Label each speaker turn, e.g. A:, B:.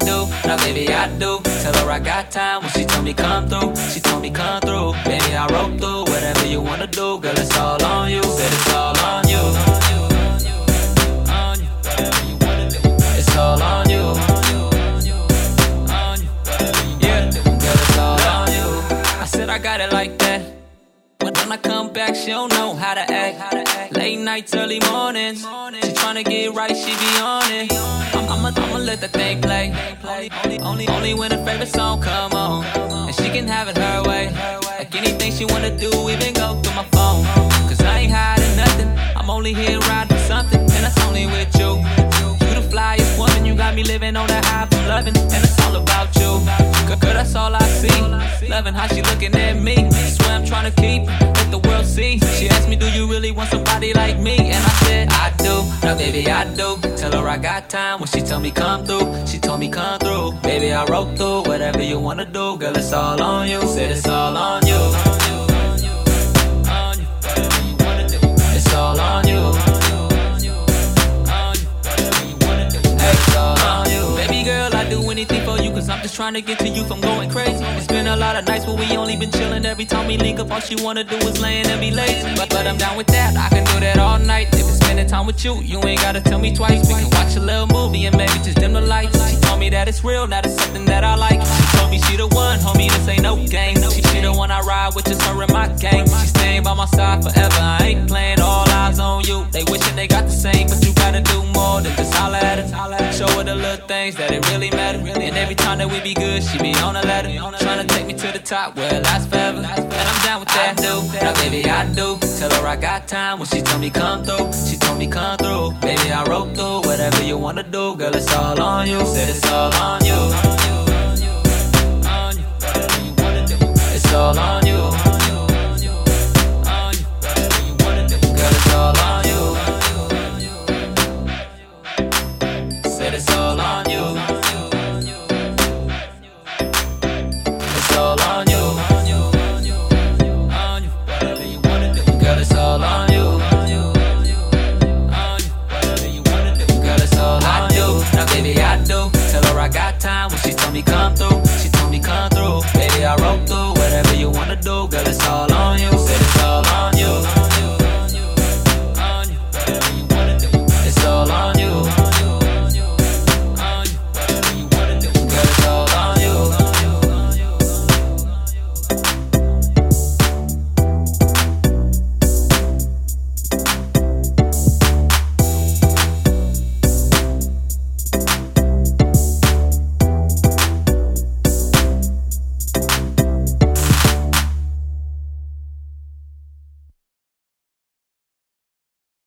A: now baby I do. Tell her I got time when she told me come through. She told me come through, baby I roll through. Whatever you wanna do, girl it's all on you. Said it's all on you. Do, it's all on you. Yeah, girl it's all on you. I said I got it like that. But when I come back, she don't know how to act. Late nights, early mornings. She tryna get right, she be on it. I'm, I'ma, I'ma let the thing Only, only, only when her favorite song come on. And she can have it her way. Like anything she wanna do, even go through my phone. Cause I ain't hiding nothing. I'm only here riding for something. And that's only with you. You the flyest woman, you got me living on that high from loving. And it's all about you. Girl, girl, that's all I see. Loving how she looking at me. Swear I'm trying to keep, let the world see. She asked me, Do you really want somebody like me? And I Baby, I do. Tell her I got time when she tell me come through. She told me come through. Baby, I wrote through. Whatever you wanna do, girl, it's all on you. Said it's all on you. It's all on you. It's all on you. Baby girl, I do anything for you, cause I'm just trying to get to you from going crazy. It's been a lot of nights where we only been chilling. Every time we link up, all she wanna do is laying and be lazy. But, but I'm down with that, I can do that time with you, you ain't gotta tell me twice. We can watch a little movie and maybe just dim the lights. She told me that it's real, that it's something that I like. She told me she the one, homie, this ain't no game. She, she the one I ride with, just her and my gang. She staying by my side forever, I ain't playing all eyes on you. They wishing they got the same, but you gotta do more than just holler at her. Show her the little things that it really matter. And every time that we be good, she be on a ladder. Trying to take me to the top where it lasts forever. And I'm down with that. Do. Now, baby, I do. Tell her I got time when she told me come through. She told you wanna do, girl, it's all on you. Said it's all on you. It's all on you. Girl, it's all on you. Said it's all on you.